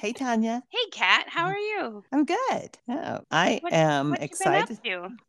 Hey, Tanya. Hey, Kat. How mm, are you? I'm good. Oh, I what, am what excited.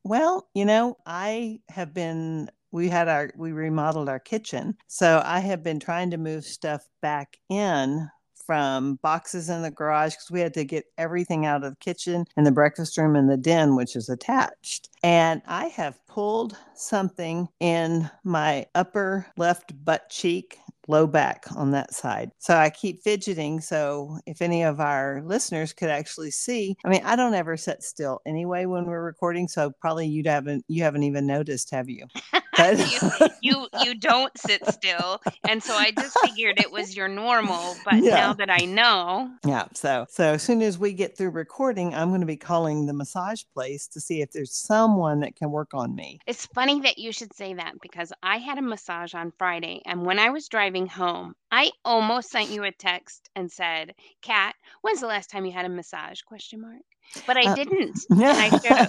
Well, you know, I have been we had our we remodeled our kitchen so i have been trying to move stuff back in from boxes in the garage because we had to get everything out of the kitchen and the breakfast room and the den, which is attached. And I have pulled something in my upper left butt cheek low back on that side. So I keep fidgeting. So if any of our listeners could actually see, I mean, I don't ever sit still anyway when we're recording. So probably you haven't you haven't even noticed, have you? you, you you don't sit still, and so I just figured it was your normal. But yeah. now that I know, yeah. So so as soon as we get through recording, I'm going to be calling the massage place to see if there's someone that can work on me. It's funny that you should say that because I had a massage on Friday, and when I was driving home, I almost sent you a text and said, "Kat, when's the last time you had a massage?" Question mark but I uh, didn't. I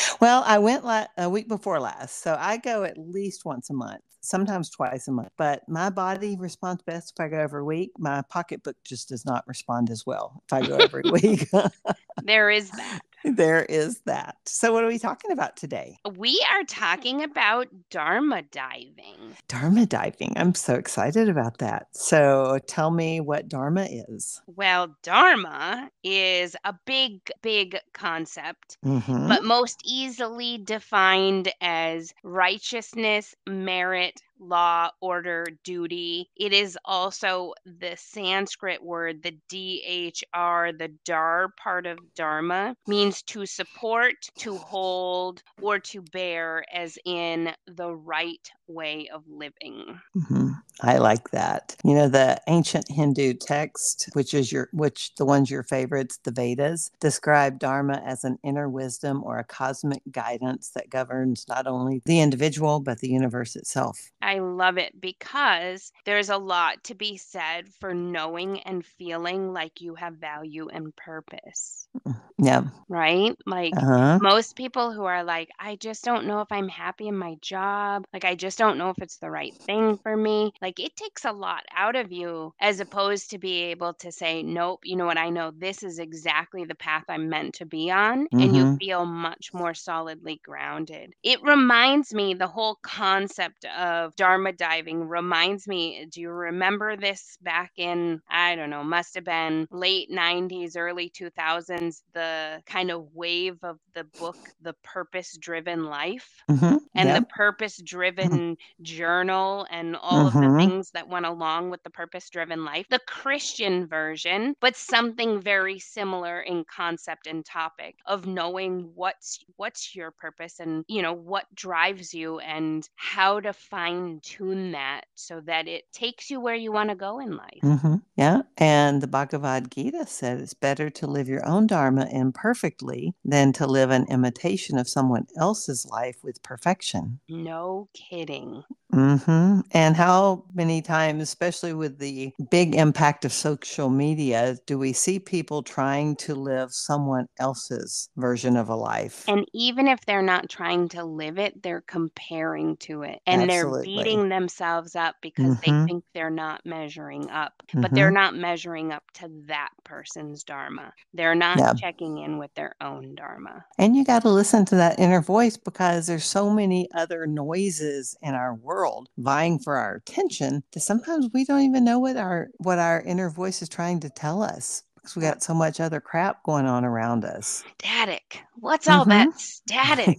well, I went la- a week before last, so I go at least once a month, sometimes twice a month. But my body responds best if I go every week. My pocketbook just does not respond as well if I go every week. there is that there is that. So, what are we talking about today? We are talking about Dharma diving. Dharma diving. I'm so excited about that. So, tell me what Dharma is. Well, Dharma is a big, big concept, mm-hmm. but most easily defined as righteousness, merit, law, order, duty. It is also the Sanskrit word, the DHR, the Dar part of Dharma, means to support, to hold, or to bear, as in the right way of living. Mm-hmm. I like that. You know, the ancient Hindu text, which is your, which the ones your favorites, the Vedas, describe Dharma as an inner wisdom or a cosmic guidance that governs not only the individual, but the universe itself. I love it because there's a lot to be said for knowing and feeling like you have value and purpose. Mm, yeah. Right? Like uh-huh. most people who are like, I just don't know if I'm happy in my job. Like, I just don't know if it's the right thing for me. Like, it takes a lot out of you as opposed to be able to say, nope, you know what? I know this is exactly the path I'm meant to be on. Mm-hmm. And you mm-hmm. feel much more solidly grounded. It reminds me the whole concept of Dharma diving reminds me. Do you remember this back in, I don't know, must have been late 90s, early 2000s, the kind of wave of the book, The Purpose Driven Life? Mm-hmm. And yeah. the purpose driven mm-hmm. Journal and all mm-hmm. of the mm-hmm. things that went along with the purpose driven life. The Christian version, but something very similar in concept and topic of knowing what's what's your purpose and you know what drives you and how to fine tune that so that it takes you where you want to go in life. Mm-hmm. Yeah. And the Bhagavad Gita said it's better to live your own Dharma imperfectly than to live an imitation of someone else's life with perfection. No kidding training Mm-hmm. And how many times, especially with the big impact of social media, do we see people trying to live someone else's version of a life? And even if they're not trying to live it, they're comparing to it and Absolutely. they're beating themselves up because mm-hmm. they think they're not measuring up, mm-hmm. but they're not measuring up to that person's Dharma. They're not yeah. checking in with their own Dharma. And you got to listen to that inner voice because there's so many other noises in our world world vying for our attention that sometimes we don't even know what our what our inner voice is trying to tell us because we got so much other crap going on around us. Static. What's all mm-hmm. that static?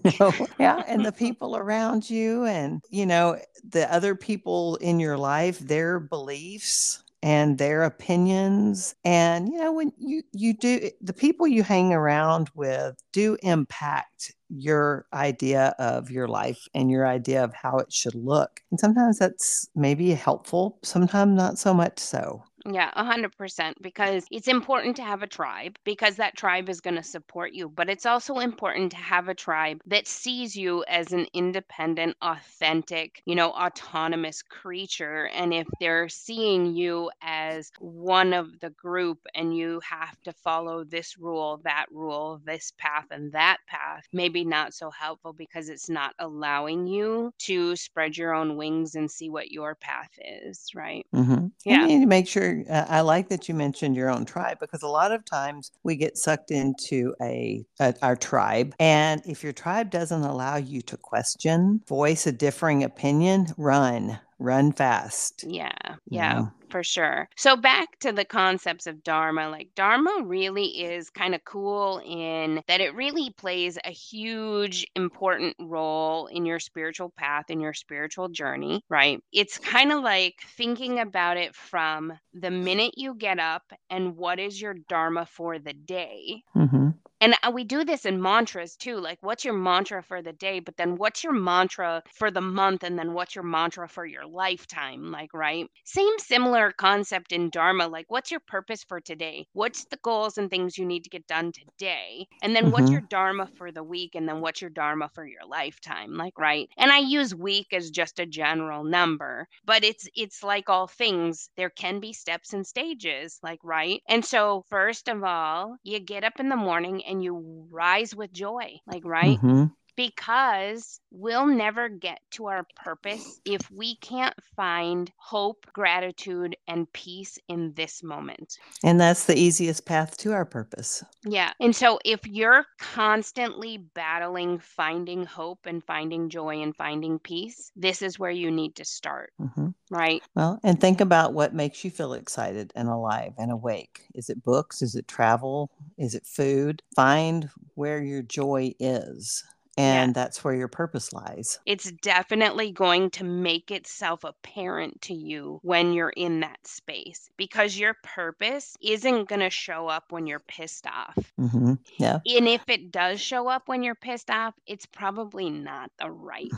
yeah, and the people around you and you know the other people in your life, their beliefs and their opinions and you know when you you do the people you hang around with do impact your idea of your life and your idea of how it should look. And sometimes that's maybe helpful, sometimes not so much so. Yeah, 100%. Because it's important to have a tribe because that tribe is going to support you. But it's also important to have a tribe that sees you as an independent, authentic, you know, autonomous creature. And if they're seeing you as one of the group and you have to follow this rule, that rule, this path, and that path, maybe not so helpful because it's not allowing you to spread your own wings and see what your path is, right? Mm-hmm. Yeah. You need to make sure. Uh, I like that you mentioned your own tribe because a lot of times we get sucked into a, a our tribe, and if your tribe doesn't allow you to question, voice a differing opinion, run run fast. Yeah, yeah, for sure. So back to the concepts of Dharma, like Dharma really is kind of cool in that it really plays a huge, important role in your spiritual path, in your spiritual journey, right? It's kind of like thinking about it from the minute you get up and what is your Dharma for the day. Mm-hmm and uh, we do this in mantras too like what's your mantra for the day? But then what's your mantra for the month? And then what's your mantra for your lifetime? Like right? Same similar concept in dharma like what's your purpose for today? What's the goals and things you need to get done today? And then mm-hmm. what's your dharma for the week? And then what's your dharma for your lifetime? Like right? And i use week as just a general number but it's it's like all things there can be steps and stages like right? And so first of all you get up in the morning and you rise with joy like right? Mm-hmm because we'll never get to our purpose if we can't find hope, gratitude, and peace in this moment. And that's the easiest path to our purpose. Yeah. And so if you're constantly battling finding hope and finding joy and finding peace, this is where you need to start. Mm-hmm. Right. Well, and think about what makes you feel excited and alive and awake. Is it books? Is it travel? Is it food? Find where your joy is and that's where your purpose lies. It's definitely going to make itself apparent to you when you're in that space because your purpose isn't going to show up when you're pissed off. Mm-hmm. Yeah. And if it does show up when you're pissed off, it's probably not the right.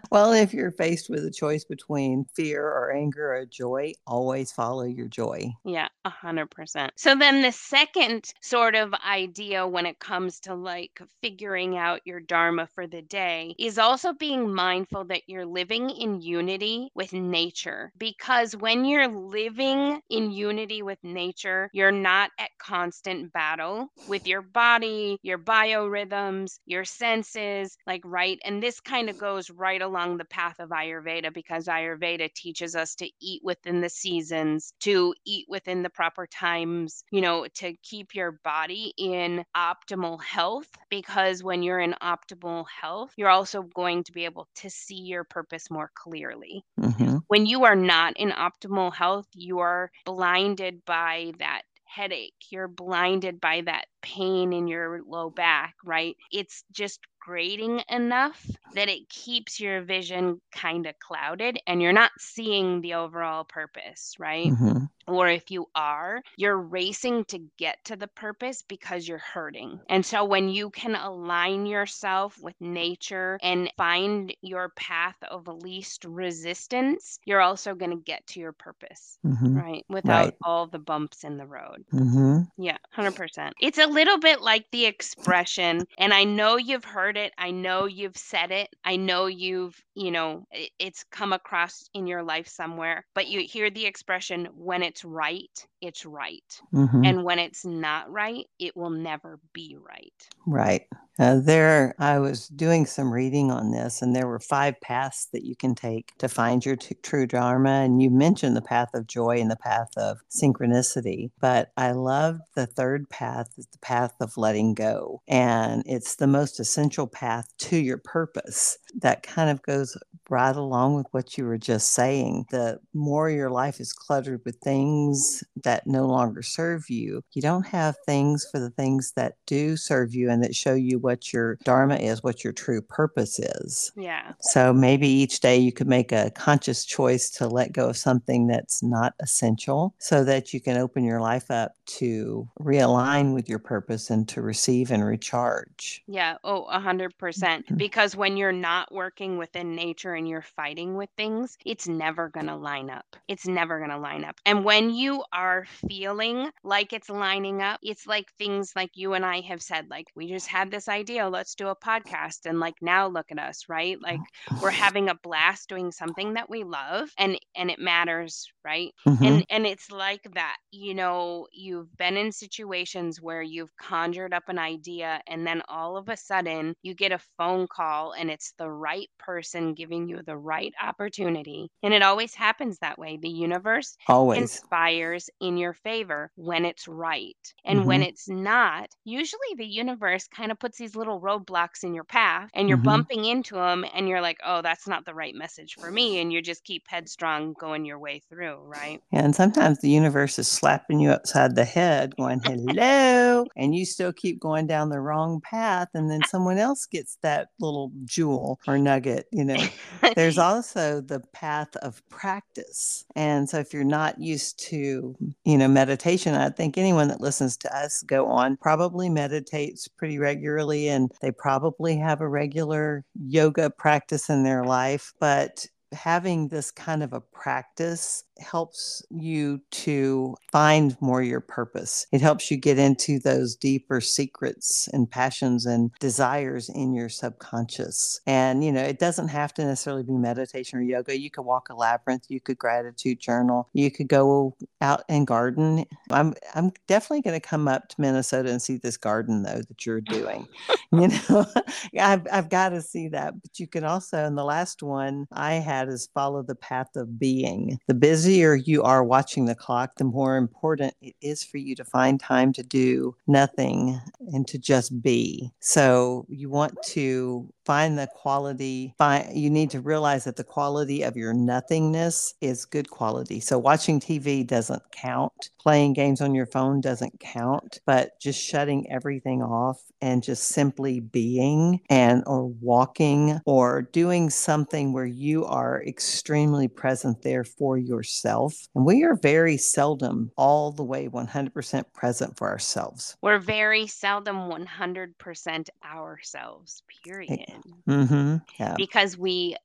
well, if you're faced with a choice between fear or anger or joy, always follow your joy. Yeah, a hundred percent. So then the second sort of idea when it comes to like figure figuring out your Dharma for the day is also being mindful that you're living in unity with nature. Because when you're living in unity with nature, you're not at constant battle with your body, your biorhythms, your senses, like, right? And this kind of goes right along the path of Ayurveda because Ayurveda teaches us to eat within the seasons, to eat within the proper times, you know, to keep your body in optimal health because because when you're in optimal health, you're also going to be able to see your purpose more clearly. Mm-hmm. When you are not in optimal health, you are blinded by that headache. You're blinded by that pain in your low back, right? It's just grating enough that it keeps your vision kind of clouded and you're not seeing the overall purpose, right? Mm-hmm. Or if you are, you're racing to get to the purpose because you're hurting. And so when you can align yourself with nature and find your path of least resistance, you're also going to get to your purpose, mm-hmm. right? Without right. all the bumps in the road. Mm-hmm. Yeah, 100%. It's a little bit like the expression, and I know you've heard it, I know you've said it, I know you've, you know, it's come across in your life somewhere, but you hear the expression when it's right, it's right. Mm-hmm. And when it's not right, it will never be right. Right. Uh, there, I was doing some reading on this, and there were five paths that you can take to find your t- true Dharma. And you mentioned the path of joy and the path of synchronicity. But I love the third path, is the path of letting go. And it's the most essential path to your purpose. That kind of goes right along with what you were just saying. The more your life is cluttered with things that no longer serve you, you don't have things for the things that do serve you and that show you what your dharma is, what your true purpose is. Yeah. So maybe each day you could make a conscious choice to let go of something that's not essential so that you can open your life up to realign with your purpose and to receive and recharge. Yeah. Oh, a hundred percent. Mm-hmm. Because when you're not working within nature and you're fighting with things, it's never going to line up. It's never going to line up. And when you are feeling like it's lining up, it's like things like you and I have said, like, we just had this idea, let's do a podcast. And like, now look at us, right? Like, we're having a blast doing something that we love and and it matters right Mhm. and and it's like that you know you've been in situations where you've conjured up an idea and then all of a sudden you get a phone call and it's the right person giving you the right opportunity and it always happens that way the universe Always. inspires in your favor when it's right. And when Mhm. it's not, usually the universe kind of puts these little roadblocks in your path and you're Mhm. bumping into them and you're like, oh, that's not the right message for me. And you just keep headstrong going your way through, right? And sometimes the universe is slapping you upside the head, going, hello. And you still keep going down the wrong path. And then someone else gets that little jewel or nugget, you know. There's also the path of practice. And so if you're not used to, you know, meditation, I think anyone that listens to us go on probably meditates pretty regularly and they probably have a regular yoga practice in their life. But having this kind of a practice helps you to find more your purpose. It helps you get into those deeper secrets and passions and desires in your subconscious. And, you know, it doesn't have to necessarily be meditation or yoga. You could walk a labyrinth, you could gratitude journal, you could go out and garden. I'm I'm definitely going to come up to Minnesota and see this garden though that you're doing. you know, I've I've got to see that. But you can also, in the last one I had is follow the path of being. The busier you are watching the clock, the more important it is for you to find time to do nothing and to just be. So you want to find the quality find you need to realize that the quality of your nothingness is good quality so watching tv doesn't count playing games on your phone doesn't count but just shutting everything off and just simply being and or walking or doing something where you are extremely present there for yourself and we are very seldom all the way 100% present for ourselves We're very seldom 100% ourselves, period. mm-hmm. yeah because we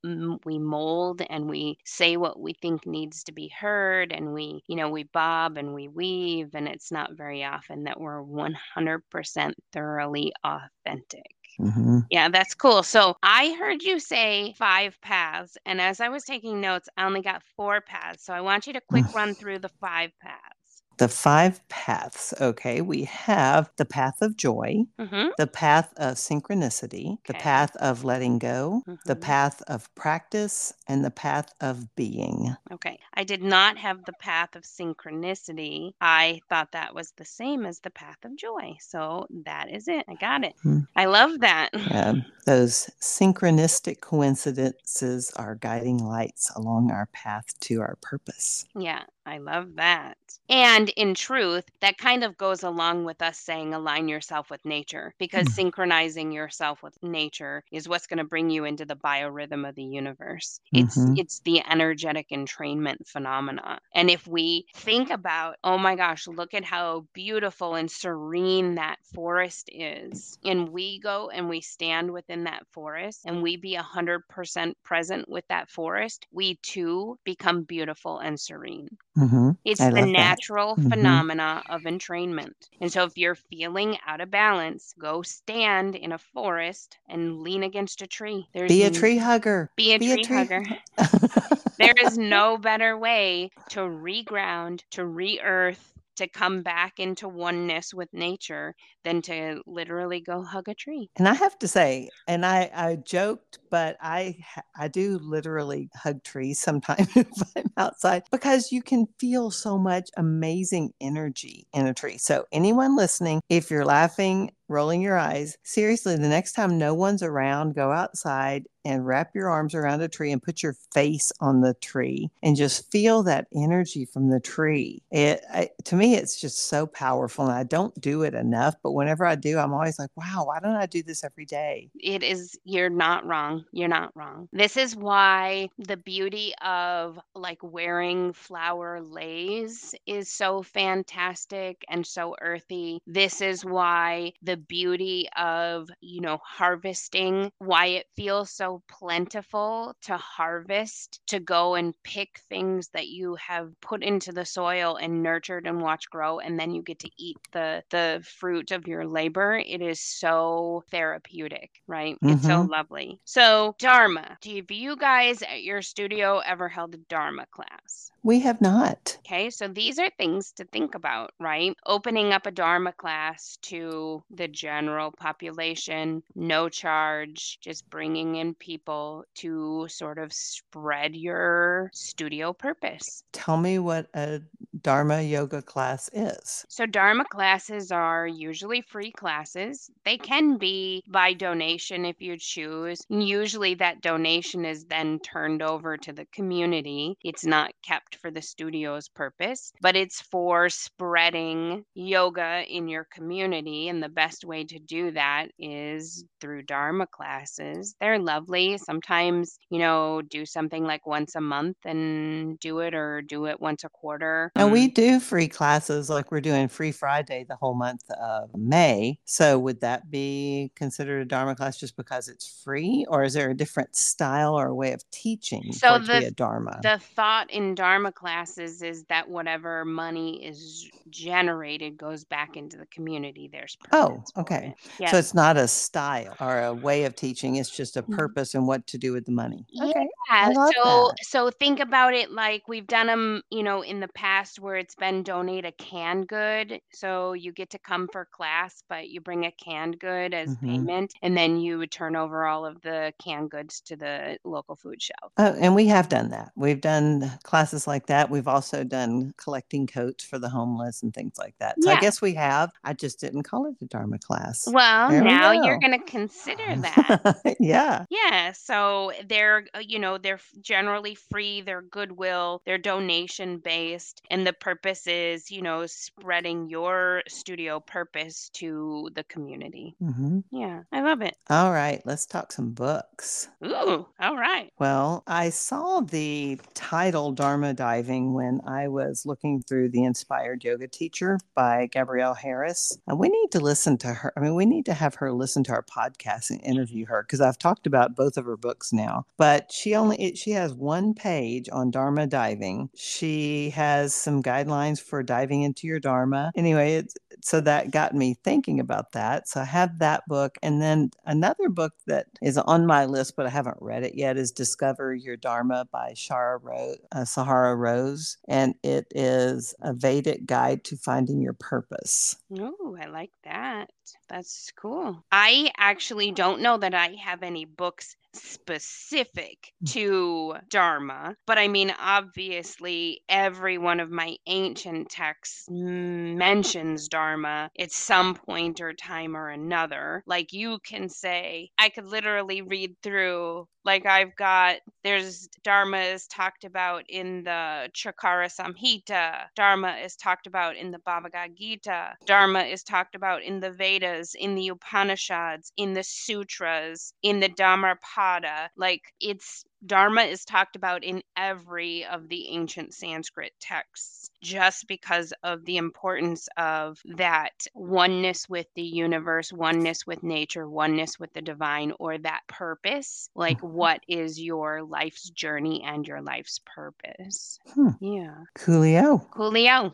we mold and we say what we think needs to be heard and we you know we bob and we weave and it's not very often that we're 100% thoroughly authentic hmm yeah that's cool. So i heard you say five paths and as i was taking notes i only got four paths so i want you to quick run through the five paths the five paths. Okay, we have the path of joy, hmm the path of synchronicity, the path of letting go, the Mhm. path of practice, and the path of being. okay i did not have the path of synchronicity i thought that was the same as the path of joy so that is it i got it Hmm. i love that Um, those synchronistic coincidences are guiding lights along our path to our purpose. Yeah, I love that. And in truth, that kind of goes along with us saying align yourself with nature because Mm. synchronizing yourself with nature is what's going to bring you into the biorhythm of the universe. It's Mhm. it's the energetic entrainment phenomena. And if we think about, oh my gosh, look at how beautiful and serene that forest is. And we go and we stand within that forest and we be 100% present with that forest, we too become beautiful and serene. Hmm It's I the love that. natural Mhm. phenomena of entrainment. And so if you're feeling out of balance, go stand in a forest and lean against a tree. There's Be a n- tree hugger. Be a Be tree, a tree hugger. there is no better way to reground, to re-earth, to come back into oneness with nature than to literally go hug a tree. And I have to say, and I, I joked, but I I do literally hug trees sometimes if I'm outside because you can feel so much amazing energy in a tree. So anyone listening, if you're laughing, rolling your eyes, seriously, the next time no one's around, go outside and wrap your arms around a tree and put your face on the tree and just feel that energy from the tree. It I, to me, it's just so powerful, and I don't do it enough. But whenever I do, I'm always like, wow, why don't I do this every day? It is, you're not wrong. You're not wrong. This is why the beauty of like wearing flower leis is so fantastic and so earthy. This is why the beauty of, you know, harvesting, why it feels so plentiful to harvest, to go and pick things that you have put into the soil and nurtured and watched grow and then you get to eat the the fruit of your labor. It is so therapeutic, right? Mm-hmm. It's so mm-hmm. lovely. So, Dharma, do you guys at your studio ever held a Dharma class? We have not. Okay, so these are things to think about, right? Opening up a Dharma class to the general population, no charge, just bringing in people to sort of spread your studio purpose. Tell me what a Dharma yoga class is. So, Dharma classes are usually free classes. They can be by donation if you choose. Usually, that donation is then turned over to the community. It's not kept for the studio's purpose, but it's for spreading yoga in your community. And the best way to do that is through Dharma classes. They're lovely. Sometimes, you know, do something like once a month and do it or do it once a quarter. And we do free classes like we're doing Free Friday the whole month of May. So would that be considered a Dharma class just because it's free? Or is there a different style or a way of teaching so the, Dharma? The thought in Dharma classes is that whatever money is generated goes back into the community. There's oh, okay. Yes. So it's not a style or a way of teaching. It's just a mm-hmm. purpose and what to do with the money. Okay. Yeah. So that. so think about it like we've done them, you know, in the past where it's been donate a canned good. So you get to come for class, but you bring a canned good as mm-hmm. payment, and then you would turn over all of the canned goods to the local food shelf. Oh, and we have done that. We've done classes like that. We've also done collecting coats for the homeless and things like that. So yeah. I guess we have. I just didn't call it a Dharma class. Well, there now we you're going to consider that. yeah. Yeah. So they're, uh, you know, they're generally free, they're goodwill, they're donation based. And the purpose is, you know, spreading your studio purpose to the community. Mm-hmm. Yeah. I love it. All right. Let's talk some books. Ooh. All right. Well, I saw the title Dharma diving when I was looking through The Inspired Yoga Teacher by Gabrielle Harris. And we need to listen to her. I mean, we need to have her listen to our podcast and interview her because I've talked about both of her books now. But she only it, she has one page on Dharma diving. She has some guidelines for diving into your Dharma. Anyway, it's so that got me thinking about that. So I have that book. And then another book that is on my list, but I haven't read it yet, is Discover Your Dharma by Shara Rose, uh, Sahara Rose. And it is a Vedic guide to finding your purpose. Oh, I like that. That's cool. I actually don't know that I have any books specific mm. to Dharma, but I mean, obviously, every one of my ancient texts mentions Dharma at some point or time or another. Like, you can say, I could literally read through like I've got there's Dharma is talked about in the Charaka Samhita, Dharma is talked about in the Bhagavad Gita, Dharma is talked about in the Vedas, in the Upanishads, in the sutras, in the Dhammapada. Like it's Dharma is talked about in every of the ancient Sanskrit texts just because of the importance of that oneness with the universe, oneness with nature, oneness with the divine, or that purpose. Like, mm-hmm. what is your life's journey and your life's purpose? Hmm. Yeah. Coolio. Coolio.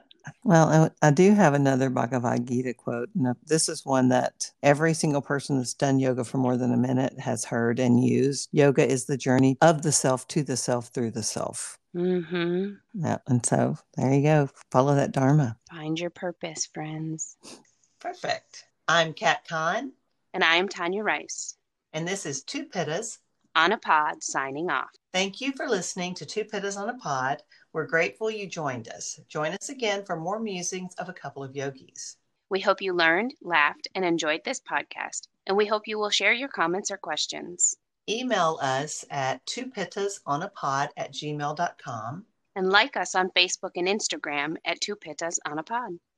Well, I, do have another Bhagavad Gita quote. And this is one that every single person that's done yoga for more than a minute has heard and used. Yoga is the journey of the self to the self through the self. Mm-hmm. Yeah, and so there you go. Follow that Dharma. Find your purpose, friends. Perfect. I'm Kat Kahn. And I'm Tanya Rice. And this is Two Pittas on a Pod signing off. Thank you for listening to Two Pittas on a Pod we're grateful you joined us. Join us again for more musings of a couple of yogis. We hope you learned, laughed, and enjoyed this podcast, and we hope you will share your comments or questions. Email us at twopittasonapod at gmail.com and like us on Facebook and Instagram at Two Pittas on a Pod.